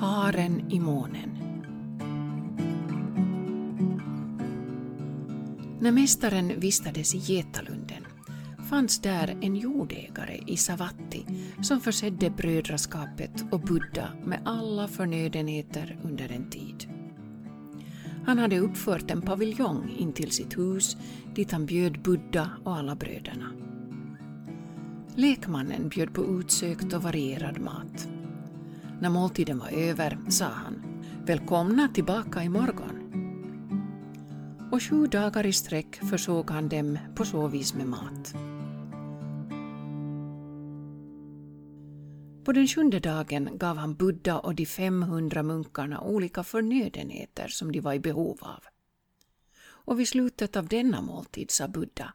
Haren i månen När mästaren vistades i Getalunden fanns där en jordägare i Savatti som försedde brödraskapet och Buddha med alla förnödenheter under en tid. Han hade uppfört en paviljong intill sitt hus dit han bjöd Buddha och alla bröderna. Lekmannen bjöd på utsökt och varierad mat. När måltiden var över sa han ”Välkomna tillbaka imorgon” och sju dagar i sträck försåg han dem på så vis med mat. På den sjunde dagen gav han Buddha och de 500 munkarna olika förnödenheter som de var i behov av. Och vid slutet av denna måltid sa Buddha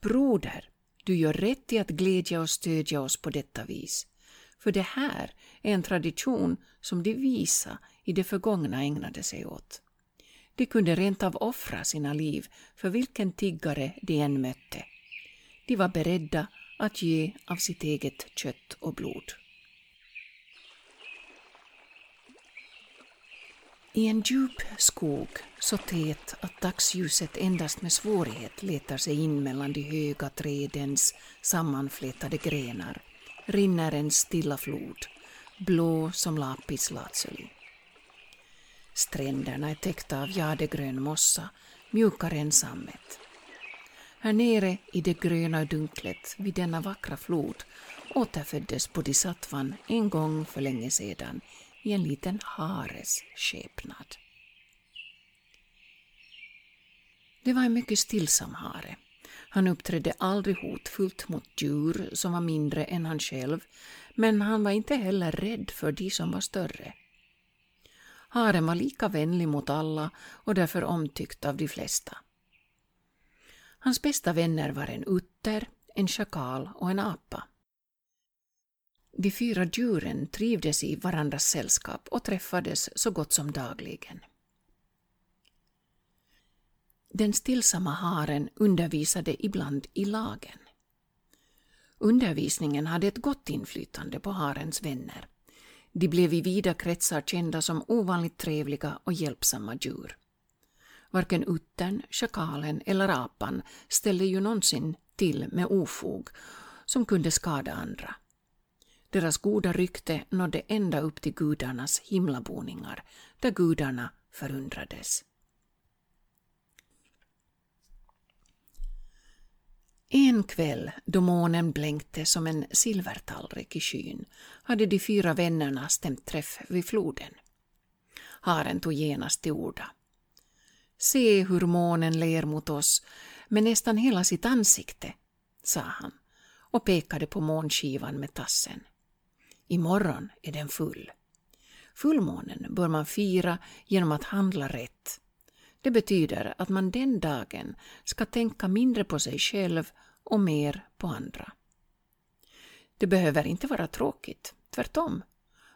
Broder, du gör rätt i att glädja och stödja oss på detta vis, för det här är en tradition som de visa i det förgångna ägnade sig åt. De kunde rent av offra sina liv för vilken tiggare de än mötte. De var beredda att ge av sitt eget kött och blod. I en djup skog, så tät att dagsljuset endast med svårighet letar sig in mellan de höga trädens sammanflätade grenar, rinner en stilla flod, blå som lapis lazuli. Stränderna är täckta av jadegrön mossa, mjukare än sammet. Här nere i det gröna dunklet vid denna vackra flod återföddes Bodhisattvan en gång för länge sedan i en liten hares skepnad. Det var en mycket stillsam hare. Han uppträdde aldrig hotfullt mot djur som var mindre än han själv, men han var inte heller rädd för de som var större. Haren var lika vänlig mot alla och därför omtyckt av de flesta. Hans bästa vänner var en utter, en schakal och en apa. De fyra djuren trivdes i varandras sällskap och träffades så gott som dagligen. Den stillsamma haren undervisade ibland i lagen. Undervisningen hade ett gott inflytande på harens vänner. De blev i vida kretsar kända som ovanligt trevliga och hjälpsamma djur. Varken uttern, schakalen eller apan ställde ju någonsin till med ofog som kunde skada andra. Deras goda rykte nådde ända upp till gudarnas himlaboningar, där gudarna förundrades. En kväll då månen blänkte som en silvertallrik i skyn hade de fyra vännerna stämt träff vid floden. Haren tog genast till orda. Se hur månen ler mot oss med nästan hela sitt ansikte, sa han och pekade på månskivan med tassen. Imorgon är den full. Fullmånen bör man fira genom att handla rätt. Det betyder att man den dagen ska tänka mindre på sig själv och mer på andra. Det behöver inte vara tråkigt, tvärtom.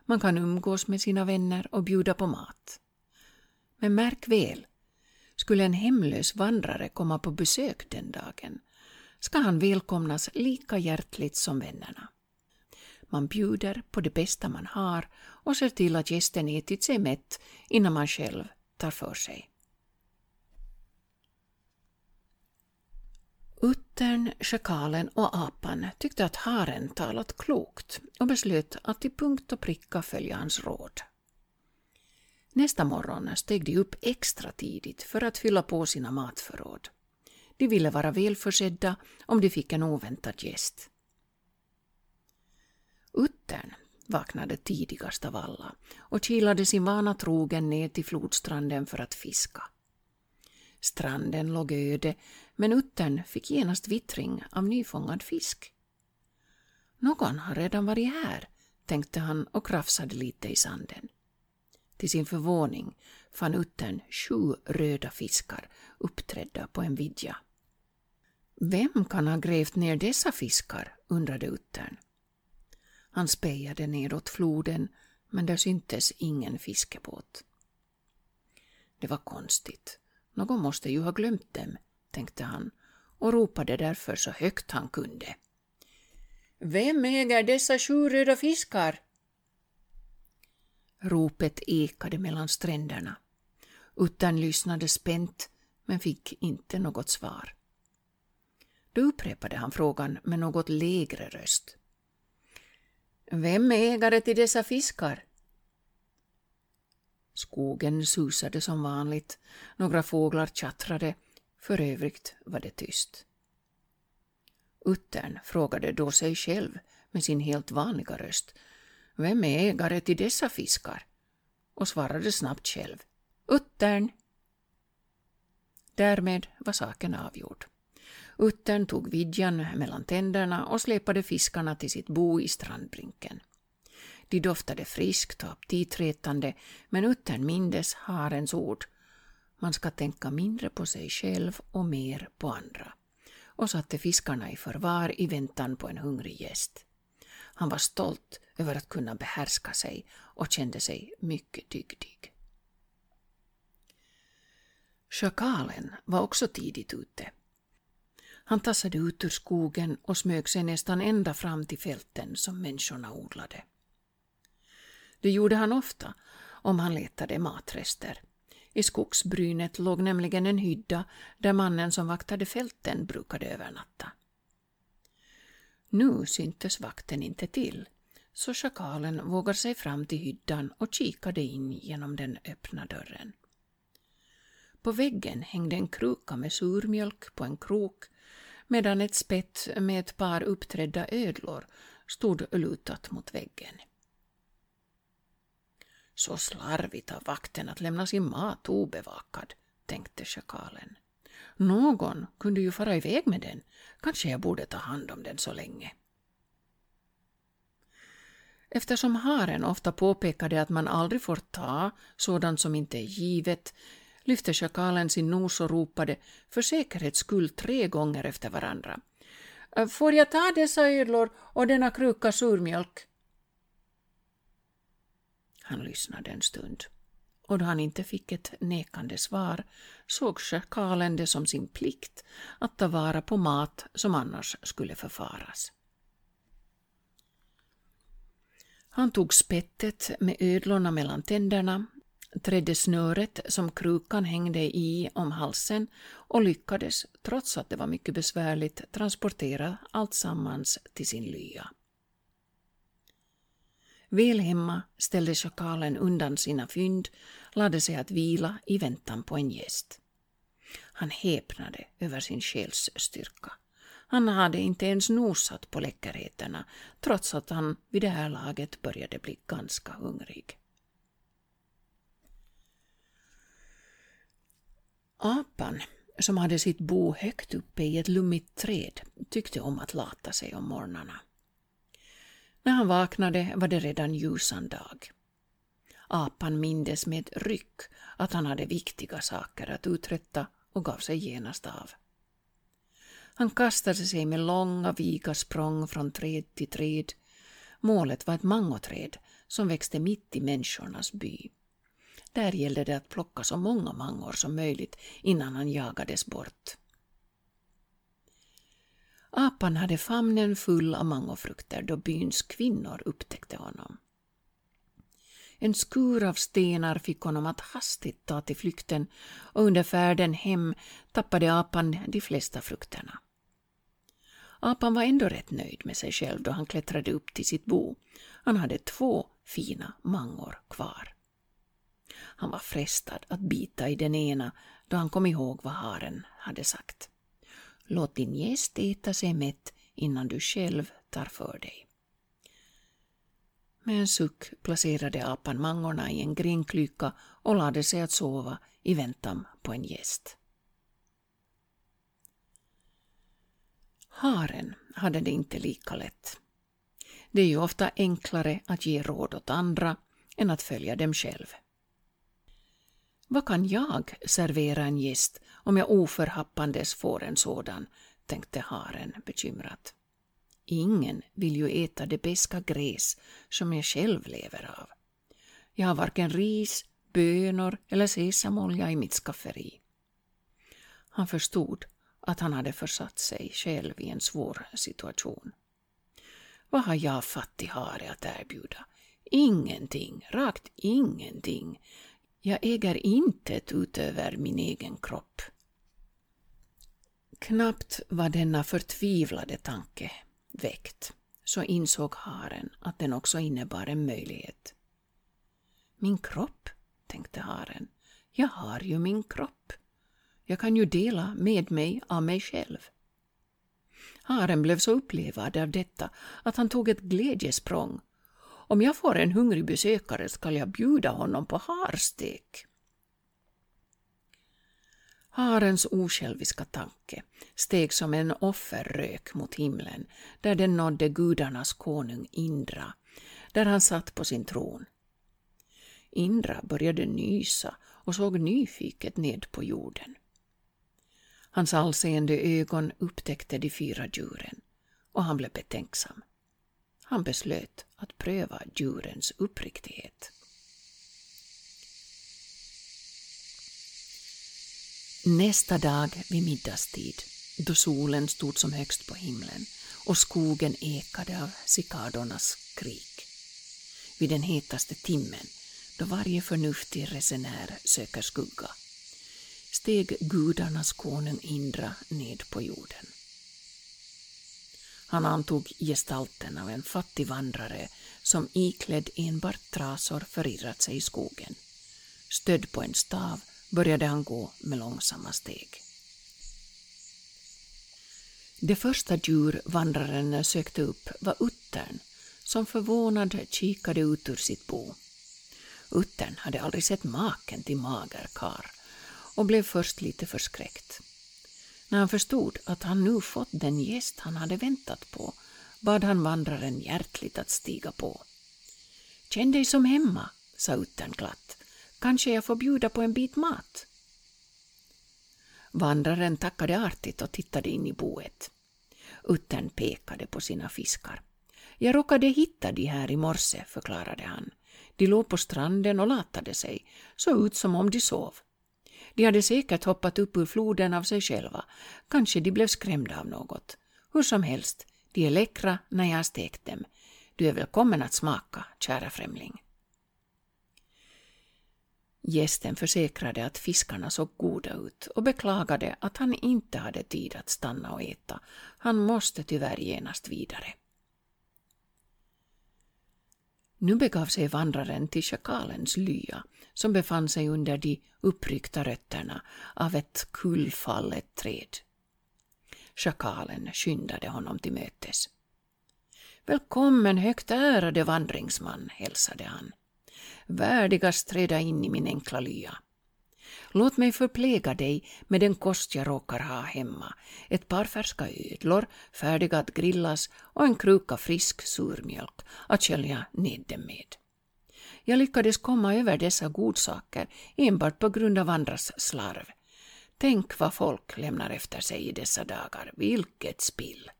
Man kan umgås med sina vänner och bjuda på mat. Men märk väl, skulle en hemlös vandrare komma på besök den dagen ska han välkomnas lika hjärtligt som vännerna. Man bjuder på det bästa man har och ser till att gästen ätit sig mätt innan man själv tar för sig. Uttern, schakalen och apan tyckte att haren talat klokt och beslöt att till punkt och pricka följa hans råd. Nästa morgon steg de upp extra tidigt för att fylla på sina matförråd. De ville vara välförsedda om de fick en oväntad gäst. Uttern vaknade tidigast av alla och kilade sin vana trogen ner till flodstranden för att fiska. Stranden låg öde, men uttern fick genast vittring av nyfångad fisk. Någon har redan varit här, tänkte han och krafsade lite i sanden. Till sin förvåning fann uttern sju röda fiskar uppträdda på en vidja. Vem kan ha grävt ner dessa fiskar? undrade uttern. Han spejade nedåt floden, men där syntes ingen fiskebåt. Det var konstigt. Någon måste ju ha glömt dem, tänkte han och ropade därför så högt han kunde. Vem äger dessa sju röda fiskar? Ropet ekade mellan stränderna. Uttern lyssnade spänt men fick inte något svar. Då upprepade han frågan med något lägre röst. Vem är ägare till dessa fiskar? Skogen susade som vanligt, några fåglar tjattrade, för övrigt var det tyst. Uttern frågade då sig själv med sin helt vanliga röst Vem är ägare till dessa fiskar? och svarade snabbt själv Uttern. Därmed var saken avgjord. Uttern tog vidjan mellan tänderna och släpade fiskarna till sitt bo i strandbrinken. De doftade friskt och aptitretande, men uttern mindes harens ord. Man ska tänka mindre på sig själv och mer på andra. Och satte fiskarna i förvar i väntan på en hungrig gäst. Han var stolt över att kunna behärska sig och kände sig mycket dygdig. Schakalen var också tidigt ute. Han tassade ut ur skogen och smög sig nästan ända fram till fälten som människorna odlade. Det gjorde han ofta om han letade matrester. I skogsbrynet låg nämligen en hydda där mannen som vaktade fälten brukade övernatta. Nu syntes vakten inte till, så schakalen vågade sig fram till hyddan och kikade in genom den öppna dörren. På väggen hängde en kruka med surmjölk på en krok medan ett spett med ett par uppträdda ödlor stod lutat mot väggen. Så slarvigt av vakten att lämna sin mat obevakad, tänkte schakalen. Någon kunde ju fara iväg med den. Kanske jag borde ta hand om den så länge. Eftersom haren ofta påpekade att man aldrig får ta sådant som inte är givet lyfte schakalen sin nos och ropade för säkerhets skull tre gånger efter varandra. Får jag ta dessa ödlor och denna kruka surmjölk? Han lyssnade en stund och då han inte fick ett nekande svar såg schakalen det som sin plikt att ta vara på mat som annars skulle förfaras. Han tog spettet med ödlorna mellan tänderna, trädde snöret som krukan hängde i om halsen och lyckades, trots att det var mycket besvärligt, transportera alltsammans till sin lya. Väl hemma ställde schakalen undan sina fynd, lade sig att vila i väntan på en gäst. Han häpnade över sin själs styrka. Han hade inte ens nosat på läckerheterna, trots att han vid det här laget började bli ganska hungrig. Apan, som hade sitt bo högt uppe i ett lummigt träd, tyckte om att lata sig om morgnarna. När han vaknade var det redan ljusan dag. Apan mindes med ryck att han hade viktiga saker att uträtta och gav sig genast av. Han kastade sig med långa viga språng från träd till träd. Målet var ett mangoträd som växte mitt i människornas by. Där gällde det att plocka så många mangor som möjligt innan han jagades bort. Apan hade famnen full av mangofrukter då byns kvinnor upptäckte honom. En skur av stenar fick honom att hastigt ta till flykten och under färden hem tappade apan de flesta frukterna. Apan var ändå rätt nöjd med sig själv då han klättrade upp till sitt bo. Han hade två fina mangor kvar. Han var frestad att bita i den ena då han kom ihåg vad haren hade sagt. Låt din gäst äta sig mätt innan du själv tar för dig. Med en suck placerade apan mangorna i en grinklyka och lade sig att sova i väntan på en gäst. Haren hade det inte lika lätt. Det är ju ofta enklare att ge råd åt andra än att följa dem själv. Vad kan jag servera en gäst om jag oförhappandes får en sådan, tänkte haren bekymrat. Ingen vill ju äta det beska gräs som jag själv lever av. Jag har varken ris, bönor eller sesamolja i mitt skafferi. Han förstod att han hade försatt sig själv i en svår situation. Vad har jag fattig hare att erbjuda? Ingenting, rakt ingenting. Jag äger intet utöver min egen kropp. Knappt var denna förtvivlade tanke väckt så insåg haren att den också innebar en möjlighet. Min kropp, tänkte haren. Jag har ju min kropp. Jag kan ju dela med mig av mig själv. Haren blev så upplevad av detta att han tog ett glädjesprång. Om jag får en hungrig besökare skall jag bjuda honom på harstek. Harens osjälviska tanke steg som en offerrök mot himlen där den nådde gudarnas konung Indra, där han satt på sin tron. Indra började nysa och såg nyfiket ned på jorden. Hans allseende ögon upptäckte de fyra djuren och han blev betänksam. Han beslöt att pröva djurens uppriktighet. Nästa dag vid middagstid, då solen stod som högst på himlen och skogen ekade av cikadornas skrik, vid den hetaste timmen då varje förnuftig resenär söker skugga, steg gudarnas konung Indra ned på jorden. Han antog gestalten av en fattig vandrare som iklädd enbart trasor förirrat sig i skogen. Stödd på en stav började han gå med långsamma steg. Det första djur vandraren sökte upp var uttern som förvånad kikade ut ur sitt bo. Uttern hade aldrig sett maken till mager kar och blev först lite förskräckt. När han förstod att han nu fått den gäst han hade väntat på bad han vandraren hjärtligt att stiga på. Känn dig som hemma, sa uttern glatt. Kanske jag får bjuda på en bit mat? Vandraren tackade artigt och tittade in i boet. Uttern pekade på sina fiskar. Jag råkade hitta de här i morse, förklarade han. De låg på stranden och latade sig, såg ut som om de sov. De hade säkert hoppat upp ur floden av sig själva. Kanske de blev skrämda av något. Hur som helst, de är läckra när jag har stekt dem. Du är välkommen att smaka, kära främling. Gästen försäkrade att fiskarna såg goda ut och beklagade att han inte hade tid att stanna och äta. Han måste tyvärr genast vidare. Nu begav sig vandraren till schakalens lya som befann sig under de uppryckta rötterna av ett kullfallet träd. Schakalen skyndade honom till mötes. Välkommen högt ärade vandringsman, hälsade han. Värdigast träda in i min enkla lya. Låt mig förpläga dig med den kost jag råkar ha hemma, ett par färska ödlor färdiga att grillas och en kruka frisk surmjölk att skölja ned dem med. Jag lyckades komma över dessa godsaker enbart på grund av andras slarv. Tänk vad folk lämnar efter sig i dessa dagar, vilket spill!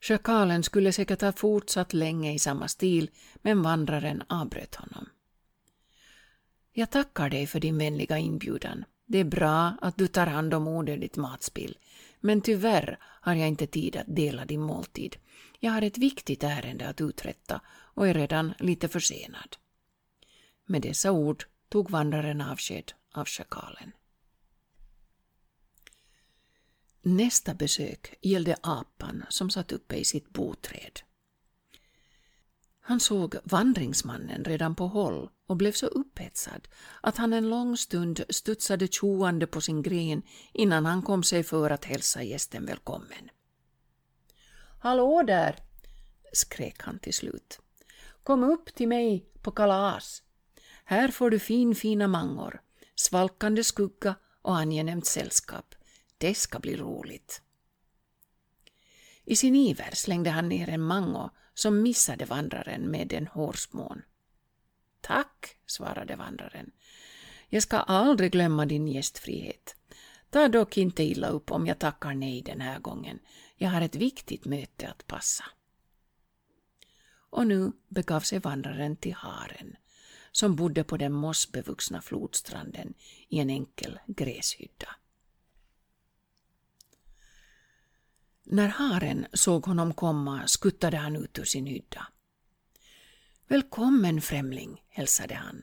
Schakalen skulle säkert ha fortsatt länge i samma stil, men vandraren avbröt honom. Jag tackar dig för din vänliga inbjudan. Det är bra att du tar hand om onödigt matspill, men tyvärr har jag inte tid att dela din måltid. Jag har ett viktigt ärende att uträtta och är redan lite försenad. Med dessa ord tog vandraren avsked av schakalen. Nästa besök gällde apan som satt uppe i sitt boträd. Han såg vandringsmannen redan på håll och blev så upphetsad att han en lång stund studsade tjoande på sin gren innan han kom sig för att hälsa gästen välkommen. Hallå där! skrek han till slut. Kom upp till mig på kalas. Här får du fin fina mangor, svalkande skugga och angenämt sällskap. Det ska bli roligt. I sin iver slängde han ner en mango som missade vandraren med en hårsmån. Tack, svarade vandraren. Jag ska aldrig glömma din gästfrihet. Ta dock inte illa upp om jag tackar nej den här gången. Jag har ett viktigt möte att passa. Och nu begav sig vandraren till haren, som bodde på den mossbevuxna flodstranden i en enkel gräshydda. När haren såg honom komma skuttade han ut ur sin hydda. Välkommen främling, hälsade han.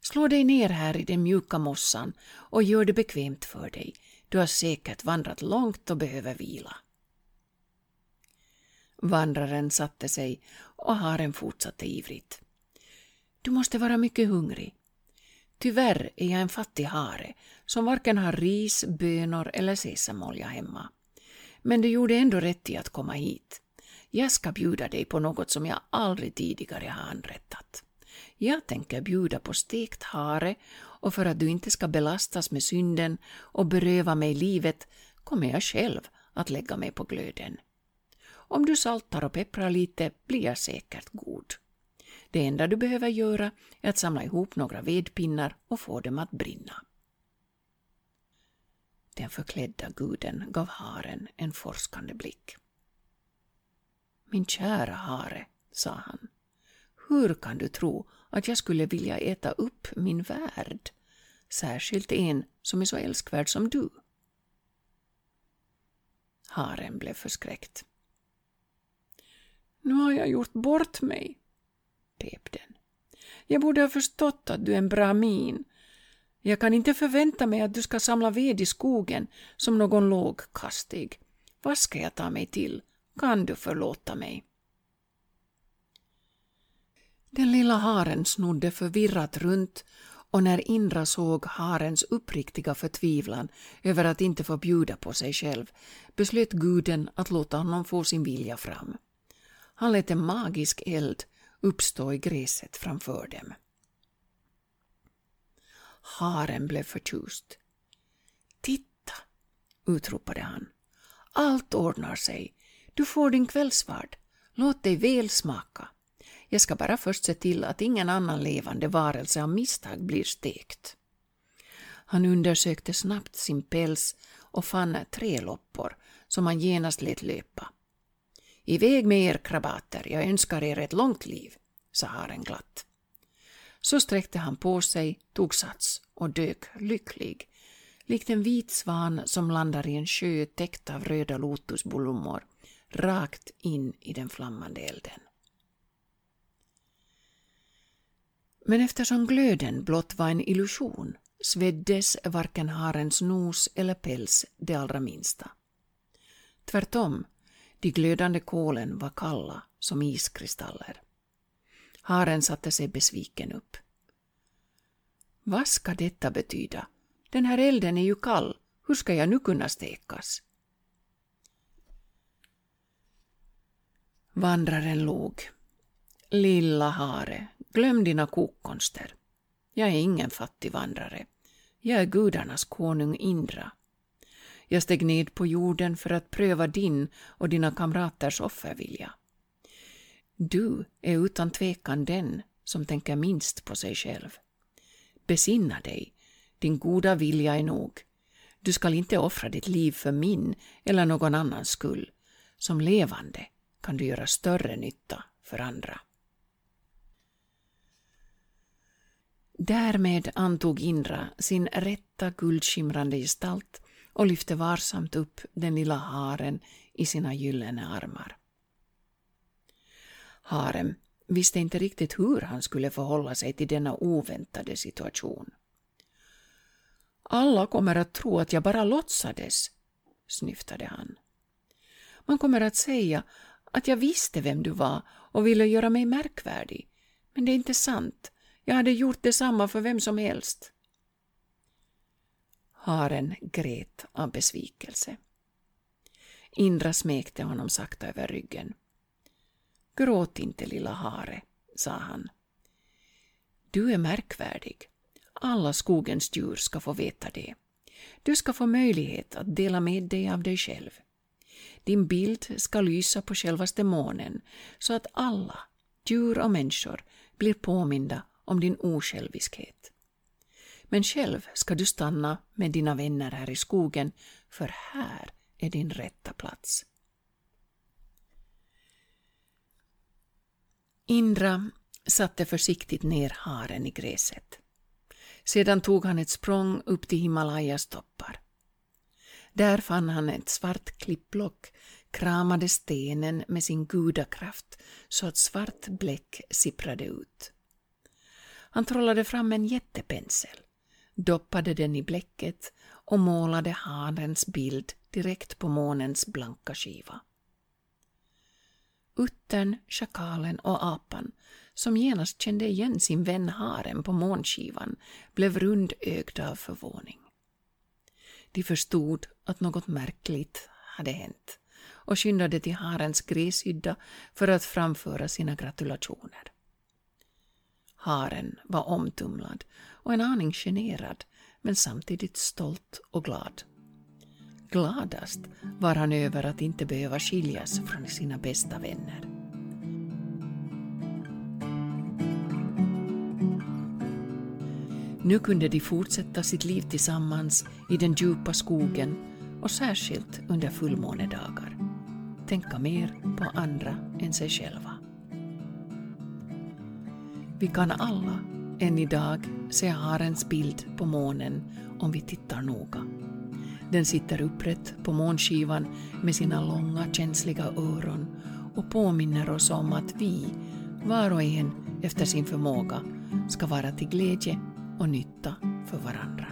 Slå dig ner här i den mjuka mossan och gör det bekvämt för dig. Du har säkert vandrat långt och behöver vila. Vandraren satte sig och haren fortsatte ivrigt. Du måste vara mycket hungrig. Tyvärr är jag en fattig hare som varken har ris, bönor eller sesamolja hemma. Men du gjorde ändå rätt i att komma hit. Jag ska bjuda dig på något som jag aldrig tidigare har anrättat. Jag tänker bjuda på stekt hare och för att du inte ska belastas med synden och beröva mig livet kommer jag själv att lägga mig på glöden. Om du saltar och pepprar lite blir jag säkert god. Det enda du behöver göra är att samla ihop några vedpinnar och få dem att brinna. Den förklädda guden gav haren en forskande blick. Min kära hare, sa han, hur kan du tro att jag skulle vilja äta upp min värld, särskilt en som är så älskvärd som du? Haren blev förskräckt. Nu har jag gjort bort mig, pep den. Jag borde ha förstått att du är en brahmin. Jag kan inte förvänta mig att du ska samla ved i skogen som någon lågkastig. Vad ska jag ta mig till? Kan du förlåta mig? Den lilla haren snodde förvirrat runt och när Indra såg harens uppriktiga förtvivlan över att inte få bjuda på sig själv beslöt guden att låta honom få sin vilja fram. Han lät en magisk eld uppstå i gräset framför dem. Haren blev förtjust. Titta, utropade han. Allt ordnar sig. Du får din kvällsvard. Låt dig väl smaka. Jag ska bara först se till att ingen annan levande varelse av misstag blir stekt. Han undersökte snabbt sin päls och fann tre loppor som han genast lät löpa. Iväg med er krabater, jag önskar er ett långt liv, sa haren glatt. Så sträckte han på sig, tog sats och dök lycklig, likt en vit svan som landar i en sjö täckt av röda lotusblommor, rakt in i den flammande elden. Men eftersom glöden blott var en illusion sveddes varken harens nos eller päls det allra minsta. Tvärtom, de glödande kolen var kalla som iskristaller. Haren satte sig besviken upp. Vad ska detta betyda? Den här elden är ju kall. Hur ska jag nu kunna stekas? Vandraren log. Lilla hare, glöm dina kokkonster. Jag är ingen fattig vandrare. Jag är gudarnas konung Indra. Jag steg ned på jorden för att pröva din och dina kamraters offervilja. Du är utan tvekan den som tänker minst på sig själv. Besinna dig, din goda vilja är nog. Du skall inte offra ditt liv för min eller någon annans skull. Som levande kan du göra större nytta för andra. Därmed antog Indra sin rätta guldskimrande gestalt och lyfte varsamt upp den lilla haren i sina gyllene armar. Harem visste inte riktigt hur han skulle förhålla sig till denna oväntade situation. Alla kommer att tro att jag bara låtsades, snyftade han. Man kommer att säga att jag visste vem du var och ville göra mig märkvärdig. Men det är inte sant. Jag hade gjort detsamma för vem som helst. Haren grät av besvikelse. Indra smekte honom sakta över ryggen. Gråt inte, lilla hare, sa han. Du är märkvärdig. Alla skogens djur ska få veta det. Du ska få möjlighet att dela med dig av dig själv. Din bild ska lysa på självaste månen så att alla, djur och människor, blir påminda om din osjälviskhet. Men själv ska du stanna med dina vänner här i skogen, för här är din rätta plats. Indra satte försiktigt ner haren i gräset. Sedan tog han ett språng upp till Himalayas toppar. Där fann han ett svart klippblock, kramade stenen med sin gudakraft så att svart bläck sipprade ut. Han trollade fram en jättepensel, doppade den i bläcket och målade hanens bild direkt på månens blanka skiva. Uttern, schakalen och apan, som genast kände igen sin vän haren på månskivan, blev rundögda av förvåning. De förstod att något märkligt hade hänt och skyndade till harens gräshydda för att framföra sina gratulationer. Haren var omtumlad och en aning generad men samtidigt stolt och glad. Gladast var han över att inte behöva skiljas från sina bästa vänner. Nu kunde de fortsätta sitt liv tillsammans i den djupa skogen och särskilt under fullmånedagar. Tänka mer på andra än sig själva. Vi kan alla än idag se harens bild på månen om vi tittar noga. Den sitter upprätt på månskivan med sina långa känsliga öron och påminner oss om att vi, var och en efter sin förmåga, ska vara till glädje och nytta för varandra.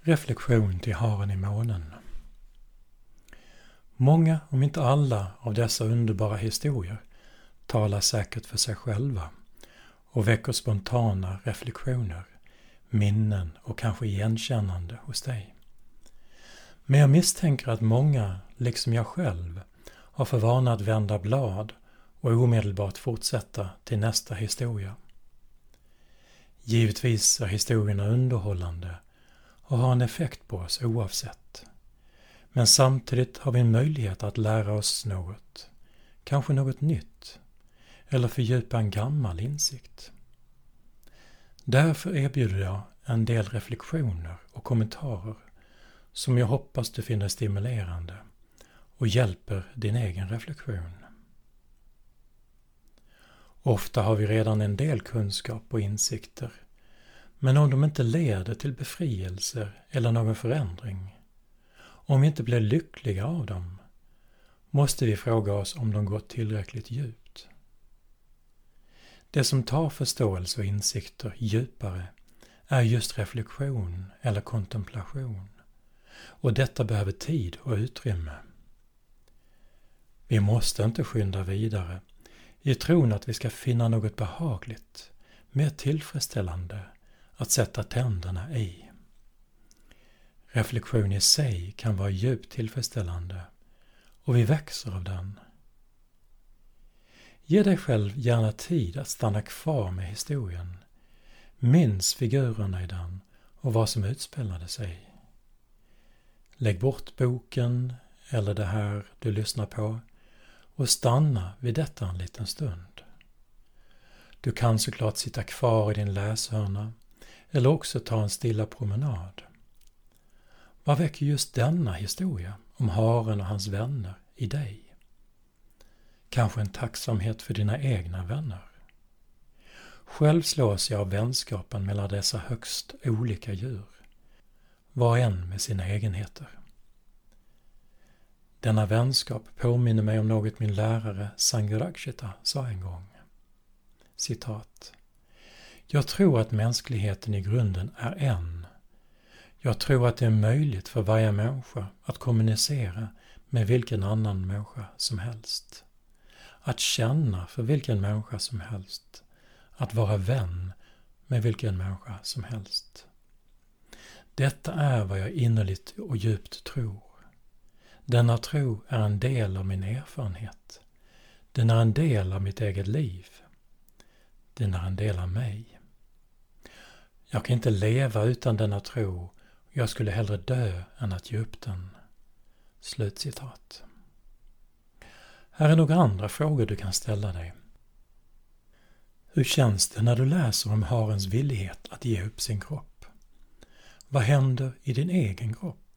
Reflektion till haren i månen. Många, om inte alla, av dessa underbara historier talar säkert för sig själva och väcker spontana reflektioner, minnen och kanske igenkännande hos dig. Men jag misstänker att många, liksom jag själv, har för vana att vända blad och omedelbart fortsätta till nästa historia. Givetvis är historierna underhållande och har en effekt på oss oavsett. Men samtidigt har vi en möjlighet att lära oss något, kanske något nytt, eller fördjupa en gammal insikt. Därför erbjuder jag en del reflektioner och kommentarer som jag hoppas du finner stimulerande och hjälper din egen reflektion. Ofta har vi redan en del kunskap och insikter, men om de inte leder till befrielser eller någon förändring om vi inte blir lyckliga av dem måste vi fråga oss om de gått tillräckligt djupt. Det som tar förståelse och insikter djupare är just reflektion eller kontemplation. Och detta behöver tid och utrymme. Vi måste inte skynda vidare i tron att vi ska finna något behagligt, mer tillfredsställande att sätta tänderna i. Reflektion i sig kan vara djupt tillfredsställande och vi växer av den. Ge dig själv gärna tid att stanna kvar med historien. Minns figurerna i den och vad som utspelade sig. Lägg bort boken eller det här du lyssnar på och stanna vid detta en liten stund. Du kan såklart sitta kvar i din läshörna eller också ta en stilla promenad. Vad väcker just denna historia om haren och hans vänner i dig? Kanske en tacksamhet för dina egna vänner? Själv slås jag av vänskapen mellan dessa högst olika djur, var och en med sina egenheter. Denna vänskap påminner mig om något min lärare Sangharakshita sa en gång. Citat. Jag tror att mänskligheten i grunden är en jag tror att det är möjligt för varje människa att kommunicera med vilken annan människa som helst. Att känna för vilken människa som helst. Att vara vän med vilken människa som helst. Detta är vad jag innerligt och djupt tror. Denna tro är en del av min erfarenhet. Den är en del av mitt eget liv. Den är en del av mig. Jag kan inte leva utan denna tro jag skulle hellre dö än att ge upp den. Slutcitat. Här är några andra frågor du kan ställa dig. Hur känns det när du läser om harens villighet att ge upp sin kropp? Vad händer i din egen kropp?